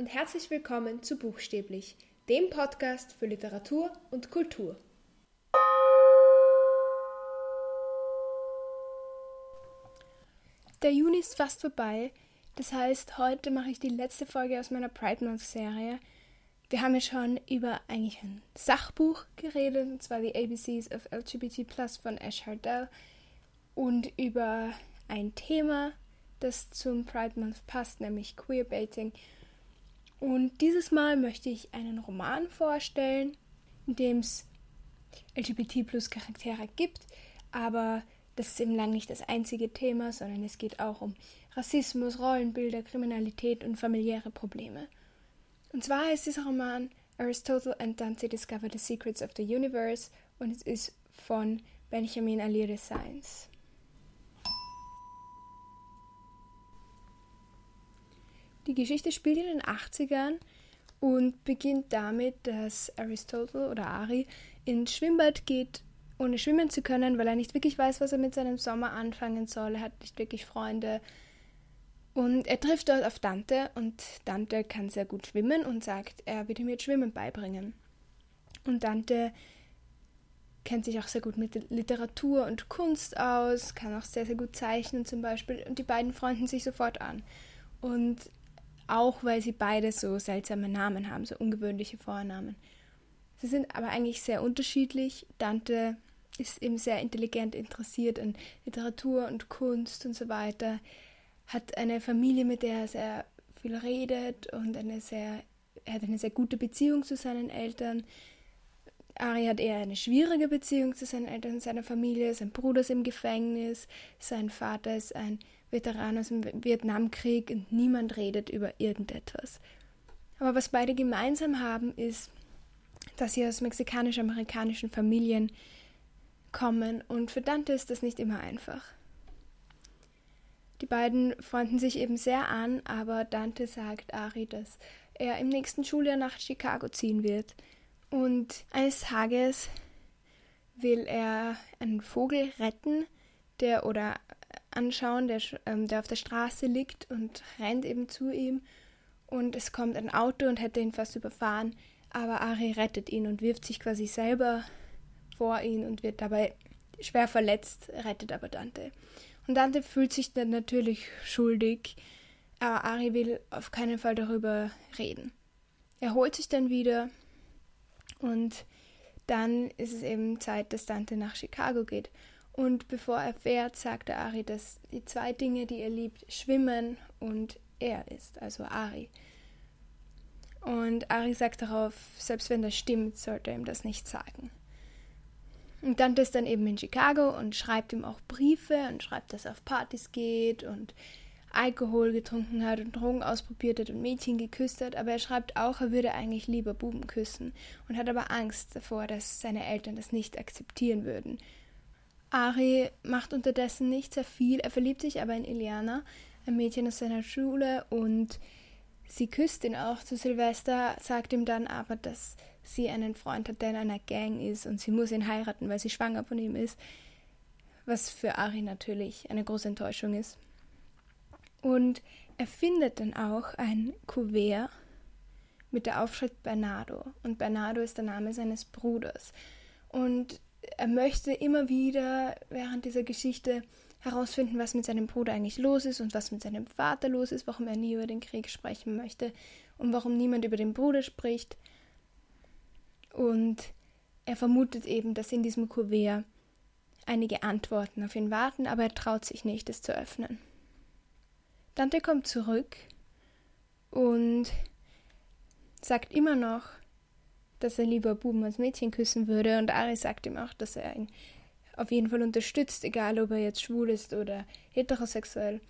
und herzlich willkommen zu Buchstäblich, dem Podcast für Literatur und Kultur. Der Juni ist fast vorbei, das heißt, heute mache ich die letzte Folge aus meiner Pride Month Serie. Wir haben ja schon über eigentlich ein Sachbuch geredet, und zwar die ABCs of LGBT Plus von Ash Hardell und über ein Thema, das zum Pride Month passt, nämlich Queerbaiting. Und dieses Mal möchte ich einen Roman vorstellen, in dem es LGBT plus Charaktere gibt, aber das ist eben lang nicht das einzige Thema, sondern es geht auch um Rassismus, Rollenbilder, Kriminalität und familiäre Probleme. Und zwar heißt dieser Roman Aristotle and Dante Discover the Secrets of the Universe und es ist von Benjamin Alire Science. Die Geschichte spielt in den 80ern und beginnt damit, dass Aristotle oder Ari ins Schwimmbad geht, ohne schwimmen zu können, weil er nicht wirklich weiß, was er mit seinem Sommer anfangen soll. Er hat nicht wirklich Freunde. Und er trifft dort auf Dante und Dante kann sehr gut schwimmen und sagt, er wird ihm jetzt Schwimmen beibringen. Und Dante kennt sich auch sehr gut mit Literatur und Kunst aus, kann auch sehr, sehr gut zeichnen zum Beispiel. Und die beiden freunden sich sofort an. Und auch weil sie beide so seltsame Namen haben, so ungewöhnliche Vornamen. Sie sind aber eigentlich sehr unterschiedlich. Dante ist eben sehr intelligent interessiert an Literatur und Kunst und so weiter, hat eine Familie, mit der er sehr viel redet und eine sehr, er hat eine sehr gute Beziehung zu seinen Eltern. Ari hat eher eine schwierige Beziehung zu seinen Eltern und seiner Familie. Sein Bruder ist im Gefängnis, sein Vater ist ein Veteran aus dem Vietnamkrieg und niemand redet über irgendetwas. Aber was beide gemeinsam haben, ist, dass sie aus mexikanisch-amerikanischen Familien kommen und für Dante ist das nicht immer einfach. Die beiden freunden sich eben sehr an, aber Dante sagt Ari, dass er im nächsten Schuljahr nach Chicago ziehen wird. Und eines Tages will er einen Vogel retten, der oder anschauen, der, ähm, der auf der Straße liegt und rennt eben zu ihm. Und es kommt ein Auto und hätte ihn fast überfahren, aber Ari rettet ihn und wirft sich quasi selber vor ihn und wird dabei schwer verletzt, rettet aber Dante. Und Dante fühlt sich dann natürlich schuldig, aber Ari will auf keinen Fall darüber reden. Er holt sich dann wieder und dann ist es eben Zeit, dass Dante nach Chicago geht. Und bevor er fährt, sagte Ari, dass die zwei Dinge, die er liebt, Schwimmen und er ist, also Ari. Und Ari sagt darauf, selbst wenn das stimmt, sollte er ihm das nicht sagen. Und Dante ist dann eben in Chicago und schreibt ihm auch Briefe und schreibt, dass er auf Partys geht und Alkohol getrunken hat und Drogen ausprobiert hat und Mädchen geküsst hat, aber er schreibt auch, er würde eigentlich lieber Buben küssen und hat aber Angst davor, dass seine Eltern das nicht akzeptieren würden. Ari macht unterdessen nicht sehr viel, er verliebt sich aber in Iliana, ein Mädchen aus seiner Schule, und sie küsst ihn auch zu Silvester, sagt ihm dann aber, dass sie einen Freund hat, der in einer Gang ist und sie muss ihn heiraten, weil sie schwanger von ihm ist, was für Ari natürlich eine große Enttäuschung ist. Und er findet dann auch ein Kuvert mit der Aufschrift Bernardo. Und Bernardo ist der Name seines Bruders. Und er möchte immer wieder während dieser Geschichte herausfinden, was mit seinem Bruder eigentlich los ist und was mit seinem Vater los ist, warum er nie über den Krieg sprechen möchte und warum niemand über den Bruder spricht. Und er vermutet eben, dass in diesem Kuvert einige Antworten auf ihn warten, aber er traut sich nicht, es zu öffnen. Dante kommt zurück und sagt immer noch, dass er lieber Buben als Mädchen küssen würde. Und Ari sagt ihm auch, dass er ihn auf jeden Fall unterstützt, egal ob er jetzt schwul ist oder heterosexuell.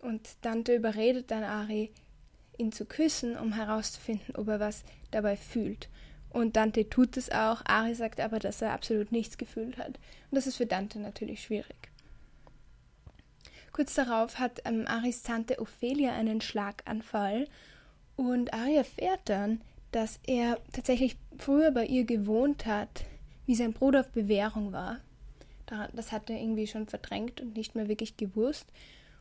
Und Dante überredet dann Ari, ihn zu küssen, um herauszufinden, ob er was dabei fühlt. Und Dante tut es auch. Ari sagt aber, dass er absolut nichts gefühlt hat. Und das ist für Dante natürlich schwierig. Kurz darauf hat ähm, Aris Tante Ophelia einen Schlaganfall und Ari erfährt dann, dass er tatsächlich früher bei ihr gewohnt hat, wie sein Bruder auf Bewährung war. Das hat er irgendwie schon verdrängt und nicht mehr wirklich gewusst.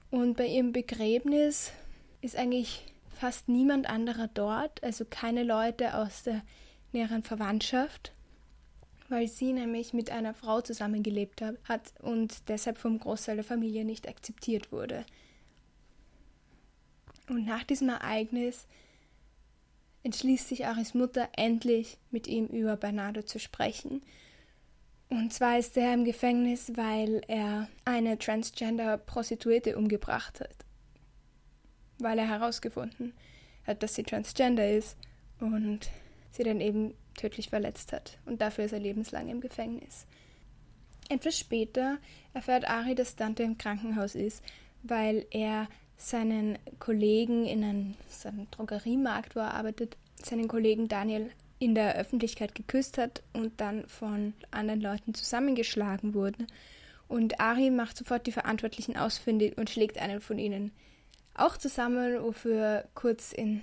Und bei ihrem Begräbnis ist eigentlich fast niemand anderer dort, also keine Leute aus der näheren Verwandtschaft, weil sie nämlich mit einer Frau zusammengelebt hat und deshalb vom Großteil der Familie nicht akzeptiert wurde. Und nach diesem Ereignis entschließt sich Aris Mutter endlich mit ihm über Bernardo zu sprechen. Und zwar ist er im Gefängnis, weil er eine Transgender-Prostituierte umgebracht hat. Weil er herausgefunden hat, dass sie Transgender ist und sie dann eben tödlich verletzt hat. Und dafür ist er lebenslang im Gefängnis. Etwas später erfährt Ari, dass Dante im Krankenhaus ist, weil er seinen Kollegen in einem, Drogeriemarkt, wo er arbeitet, seinen Kollegen Daniel in der Öffentlichkeit geküsst hat und dann von anderen Leuten zusammengeschlagen wurde. Und Ari macht sofort die Verantwortlichen ausfindig und schlägt einen von ihnen auch zusammen, wofür kurz in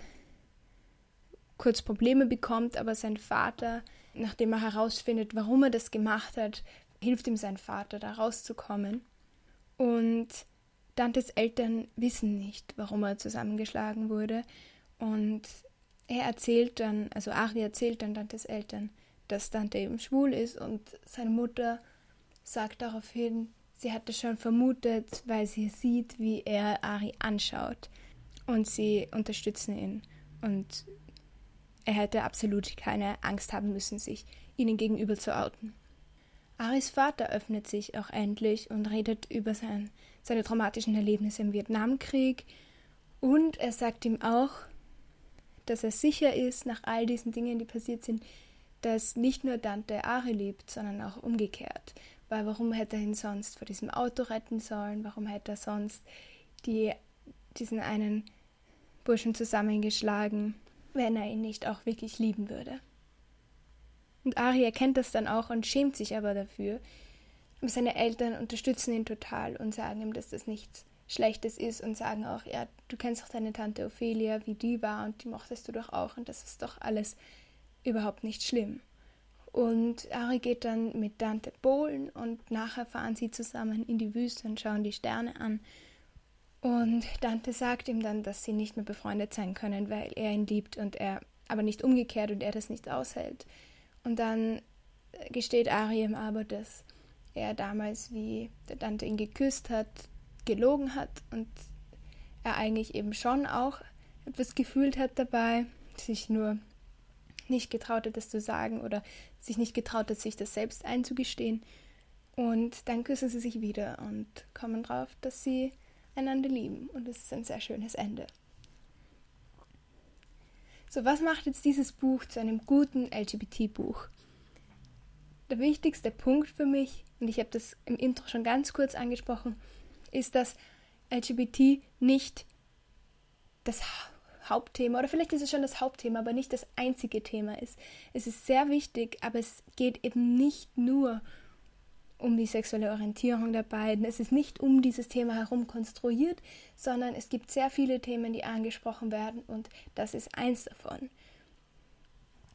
kurz Probleme bekommt, aber sein Vater, nachdem er herausfindet, warum er das gemacht hat, hilft ihm sein Vater, da rauszukommen. Und Dantes Eltern wissen nicht, warum er zusammengeschlagen wurde. Und er erzählt dann, also Ari erzählt dann Dantes Eltern, dass Dante eben schwul ist und seine Mutter sagt daraufhin, sie hatte schon vermutet, weil sie sieht, wie er Ari anschaut. Und sie unterstützen ihn. Und er hätte absolut keine Angst haben müssen, sich ihnen gegenüber zu outen. Aris Vater öffnet sich auch endlich und redet über sein, seine traumatischen Erlebnisse im Vietnamkrieg und er sagt ihm auch, dass er sicher ist, nach all diesen Dingen, die passiert sind, dass nicht nur Dante Ari liebt, sondern auch umgekehrt. Weil warum hätte er ihn sonst vor diesem Auto retten sollen? Warum hätte er sonst die, diesen einen Burschen zusammengeschlagen, wenn er ihn nicht auch wirklich lieben würde? Und Ari erkennt das dann auch und schämt sich aber dafür. Aber seine Eltern unterstützen ihn total und sagen ihm, dass das nichts Schlechtes ist und sagen auch, ja, du kennst doch deine Tante Ophelia, wie die war und die mochtest du doch auch und das ist doch alles überhaupt nicht schlimm. Und Ari geht dann mit Dante bowlen und nachher fahren sie zusammen in die Wüste und schauen die Sterne an. Und Dante sagt ihm dann, dass sie nicht mehr befreundet sein können, weil er ihn liebt und er aber nicht umgekehrt und er das nicht aushält. Und dann gesteht Ariem aber, dass er damals, wie der Tante ihn geküsst hat, gelogen hat und er eigentlich eben schon auch etwas gefühlt hat dabei, sich nur nicht getraut hat, das zu sagen oder sich nicht getraut hat, sich das selbst einzugestehen. Und dann küssen sie sich wieder und kommen drauf, dass sie einander lieben. Und es ist ein sehr schönes Ende. So, was macht jetzt dieses Buch zu einem guten LGBT-Buch? Der wichtigste Punkt für mich, und ich habe das im Intro schon ganz kurz angesprochen, ist, dass LGBT nicht das Hauptthema, oder vielleicht ist es schon das Hauptthema, aber nicht das einzige Thema ist. Es ist sehr wichtig, aber es geht eben nicht nur um um die sexuelle Orientierung der beiden. Es ist nicht um dieses Thema herum konstruiert, sondern es gibt sehr viele Themen, die angesprochen werden und das ist eins davon.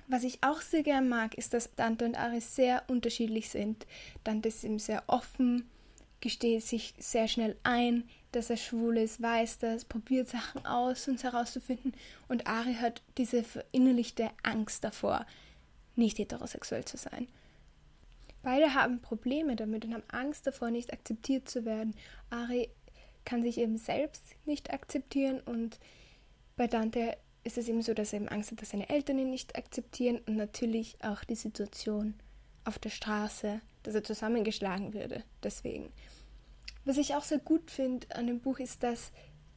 Was ich auch sehr gern mag, ist, dass Dante und Aris sehr unterschiedlich sind. Dante ist ihm sehr offen, gesteht sich sehr schnell ein, dass er schwul ist, weiß das, probiert Sachen aus, um es herauszufinden. Und Ari hat diese verinnerlichte Angst davor, nicht heterosexuell zu sein. Beide haben Probleme damit und haben Angst davor, nicht akzeptiert zu werden. Ari kann sich eben selbst nicht akzeptieren und bei Dante ist es eben so, dass er eben Angst hat, dass seine Eltern ihn nicht akzeptieren und natürlich auch die Situation auf der Straße, dass er zusammengeschlagen würde. Deswegen. Was ich auch sehr gut finde an dem Buch ist, dass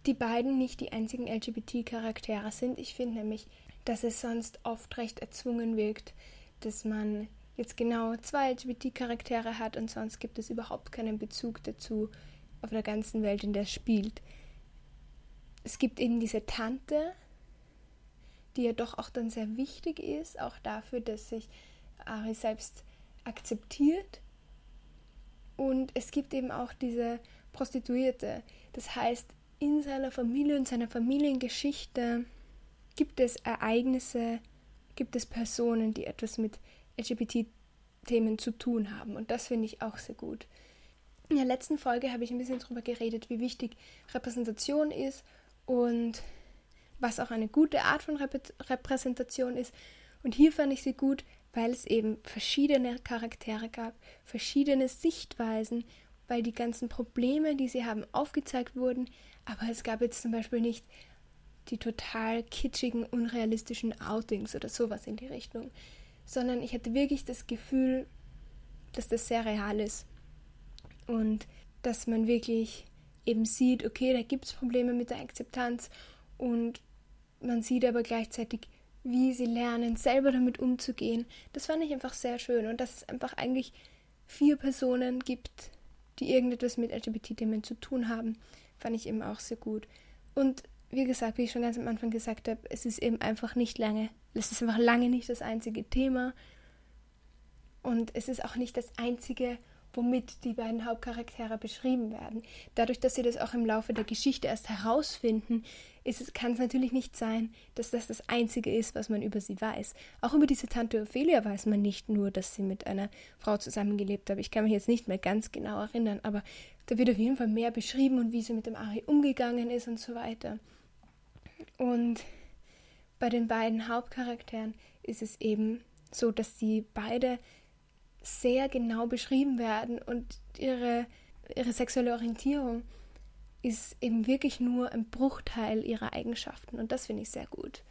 die beiden nicht die einzigen LGBT-Charaktere sind. Ich finde nämlich, dass es sonst oft recht erzwungen wirkt, dass man jetzt genau zwei LGBT-Charaktere hat und sonst gibt es überhaupt keinen Bezug dazu auf der ganzen Welt, in der es spielt. Es gibt eben diese Tante, die ja doch auch dann sehr wichtig ist, auch dafür, dass sich Ari selbst akzeptiert. Und es gibt eben auch diese Prostituierte. Das heißt, in seiner Familie und seiner Familiengeschichte gibt es Ereignisse, gibt es Personen, die etwas mit LGBT-Themen zu tun haben. Und das finde ich auch sehr gut. In der letzten Folge habe ich ein bisschen darüber geredet, wie wichtig Repräsentation ist und was auch eine gute Art von Rep Repräsentation ist. Und hier fand ich sie gut, weil es eben verschiedene Charaktere gab, verschiedene Sichtweisen, weil die ganzen Probleme, die sie haben, aufgezeigt wurden. Aber es gab jetzt zum Beispiel nicht die total kitschigen, unrealistischen Outings oder sowas in die Richtung, sondern ich hatte wirklich das Gefühl, dass das sehr real ist und dass man wirklich eben sieht, okay, da gibt es Probleme mit der Akzeptanz und man sieht aber gleichzeitig, wie sie lernen, selber damit umzugehen. Das fand ich einfach sehr schön und dass es einfach eigentlich vier Personen gibt, die irgendetwas mit LGBT-Themen zu tun haben, fand ich eben auch sehr gut. Und wie gesagt, wie ich schon ganz am Anfang gesagt habe, es ist eben einfach nicht lange, es ist einfach lange nicht das einzige Thema und es ist auch nicht das einzige womit die beiden Hauptcharaktere beschrieben werden. Dadurch, dass sie das auch im Laufe der Geschichte erst herausfinden, kann es natürlich nicht sein, dass das das Einzige ist, was man über sie weiß. Auch über diese Tante Ophelia weiß man nicht nur, dass sie mit einer Frau zusammengelebt hat. Ich kann mich jetzt nicht mehr ganz genau erinnern, aber da wird auf jeden Fall mehr beschrieben und wie sie mit dem Ari umgegangen ist und so weiter. Und bei den beiden Hauptcharakteren ist es eben so, dass sie beide sehr genau beschrieben werden und ihre, ihre sexuelle Orientierung ist eben wirklich nur ein Bruchteil ihrer Eigenschaften und das finde ich sehr gut.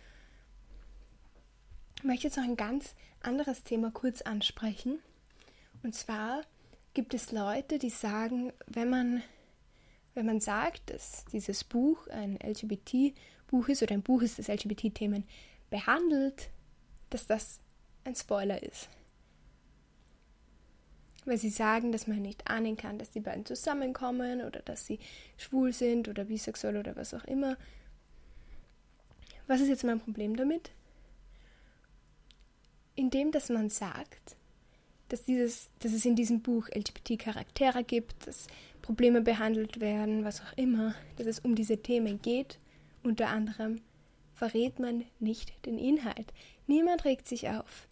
Ich möchte jetzt noch ein ganz anderes Thema kurz ansprechen. Und zwar gibt es Leute, die sagen, wenn man, wenn man sagt, dass dieses Buch ein LGBT-Buch ist oder ein Buch ist, das LGBT-Themen behandelt, dass das ein Spoiler ist weil sie sagen, dass man nicht ahnen kann, dass die beiden zusammenkommen oder dass sie schwul sind oder bisexuell oder was auch immer. Was ist jetzt mein Problem damit? Indem, dass man sagt, dass, dieses, dass es in diesem Buch LGBT-Charaktere gibt, dass Probleme behandelt werden, was auch immer, dass es um diese Themen geht, unter anderem verrät man nicht den Inhalt. Niemand regt sich auf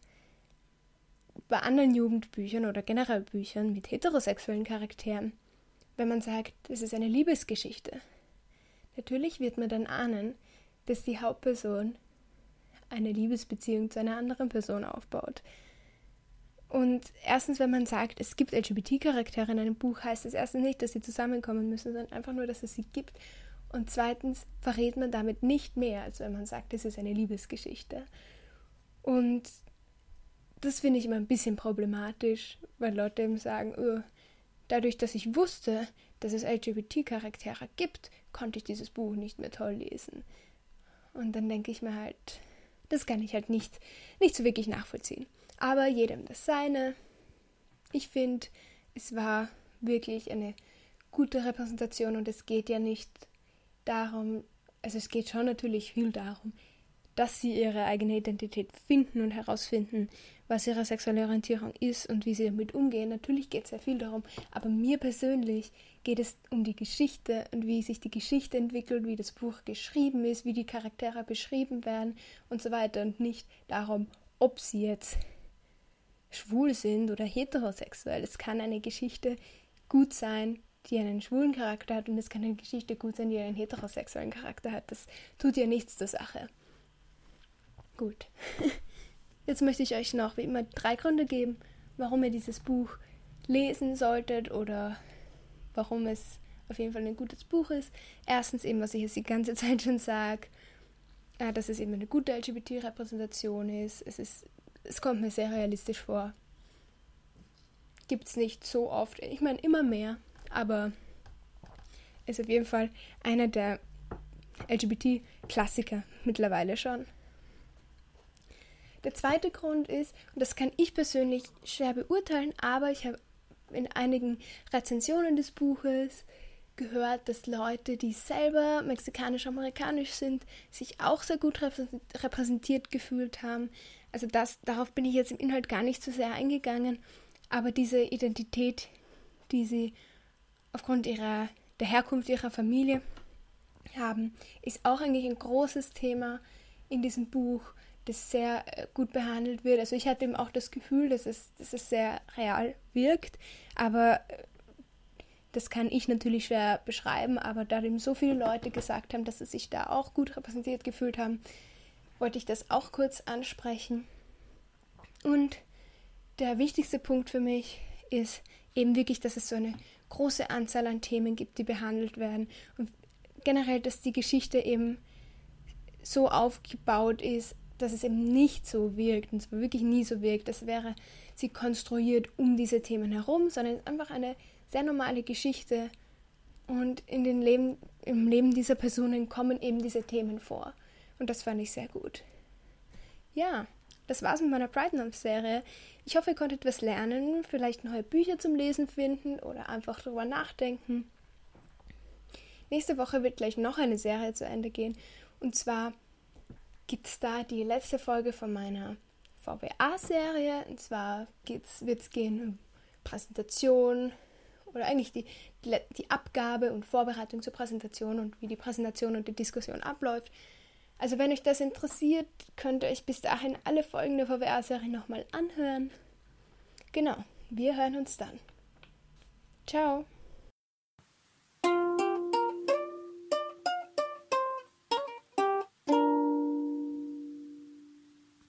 bei anderen Jugendbüchern oder generell Büchern mit heterosexuellen Charakteren, wenn man sagt, es ist eine Liebesgeschichte. Natürlich wird man dann ahnen, dass die Hauptperson eine Liebesbeziehung zu einer anderen Person aufbaut. Und erstens, wenn man sagt, es gibt LGBT-Charaktere in einem Buch, heißt es erstens nicht, dass sie zusammenkommen müssen, sondern einfach nur, dass es sie gibt. Und zweitens verrät man damit nicht mehr, als wenn man sagt, es ist eine Liebesgeschichte. Und das finde ich immer ein bisschen problematisch, weil Leute eben sagen, oh, dadurch, dass ich wusste, dass es LGBT-Charaktere gibt, konnte ich dieses Buch nicht mehr toll lesen. Und dann denke ich mir halt, das kann ich halt nicht, nicht so wirklich nachvollziehen. Aber jedem das seine. Ich finde, es war wirklich eine gute Repräsentation und es geht ja nicht darum, also es geht schon natürlich viel darum, dass sie ihre eigene Identität finden und herausfinden, was ihre sexuelle Orientierung ist und wie sie damit umgehen. Natürlich geht es sehr viel darum, aber mir persönlich geht es um die Geschichte und wie sich die Geschichte entwickelt, wie das Buch geschrieben ist, wie die Charaktere beschrieben werden und so weiter und nicht darum, ob sie jetzt schwul sind oder heterosexuell. Es kann eine Geschichte gut sein, die einen schwulen Charakter hat und es kann eine Geschichte gut sein, die einen heterosexuellen Charakter hat. Das tut ja nichts zur Sache. Gut. Jetzt möchte ich euch noch wie immer drei Gründe geben, warum ihr dieses Buch lesen solltet oder warum es auf jeden Fall ein gutes Buch ist. Erstens eben, was ich jetzt die ganze Zeit schon sage, äh, dass es eben eine gute LGBT-Repräsentation ist. Es ist, es kommt mir sehr realistisch vor. Gibt es nicht so oft. Ich meine, immer mehr, aber ist auf jeden Fall einer der LGBT-Klassiker mittlerweile schon. Der zweite Grund ist, und das kann ich persönlich schwer beurteilen, aber ich habe in einigen Rezensionen des Buches gehört, dass Leute, die selber mexikanisch-amerikanisch sind, sich auch sehr gut repräsentiert gefühlt haben. Also das, darauf bin ich jetzt im Inhalt gar nicht so sehr eingegangen, aber diese Identität, die sie aufgrund ihrer, der Herkunft ihrer Familie haben, ist auch eigentlich ein großes Thema in diesem Buch das sehr äh, gut behandelt wird. Also ich hatte eben auch das Gefühl, dass es, dass es sehr real wirkt, aber äh, Das kann ich natürlich schwer beschreiben, aber da eben so viele Leute gesagt haben, dass sie sich da auch gut repräsentiert gefühlt haben, wollte ich das auch kurz ansprechen. Und der wichtigste Punkt für mich ist eben wirklich, dass es so eine große Anzahl an Themen gibt, die behandelt werden und generell, dass die Geschichte eben so aufgebaut ist, dass es eben nicht so wirkt, und zwar wirklich nie so wirkt, das wäre sie konstruiert um diese Themen herum, sondern es ist einfach eine sehr normale Geschichte und in den Leben, im Leben dieser Personen kommen eben diese Themen vor. Und das fand ich sehr gut. Ja, das war's mit meiner Pride Month Serie. Ich hoffe, ihr konntet was lernen, vielleicht neue Bücher zum Lesen finden oder einfach drüber nachdenken. Nächste Woche wird gleich noch eine Serie zu Ende gehen. Und zwar gibt es da die letzte Folge von meiner VWA-Serie. Und zwar wird es gehen um Präsentation oder eigentlich die, die Abgabe und Vorbereitung zur Präsentation und wie die Präsentation und die Diskussion abläuft. Also wenn euch das interessiert, könnt ihr euch bis dahin alle Folgen der VWA-Serie nochmal anhören. Genau, wir hören uns dann. Ciao.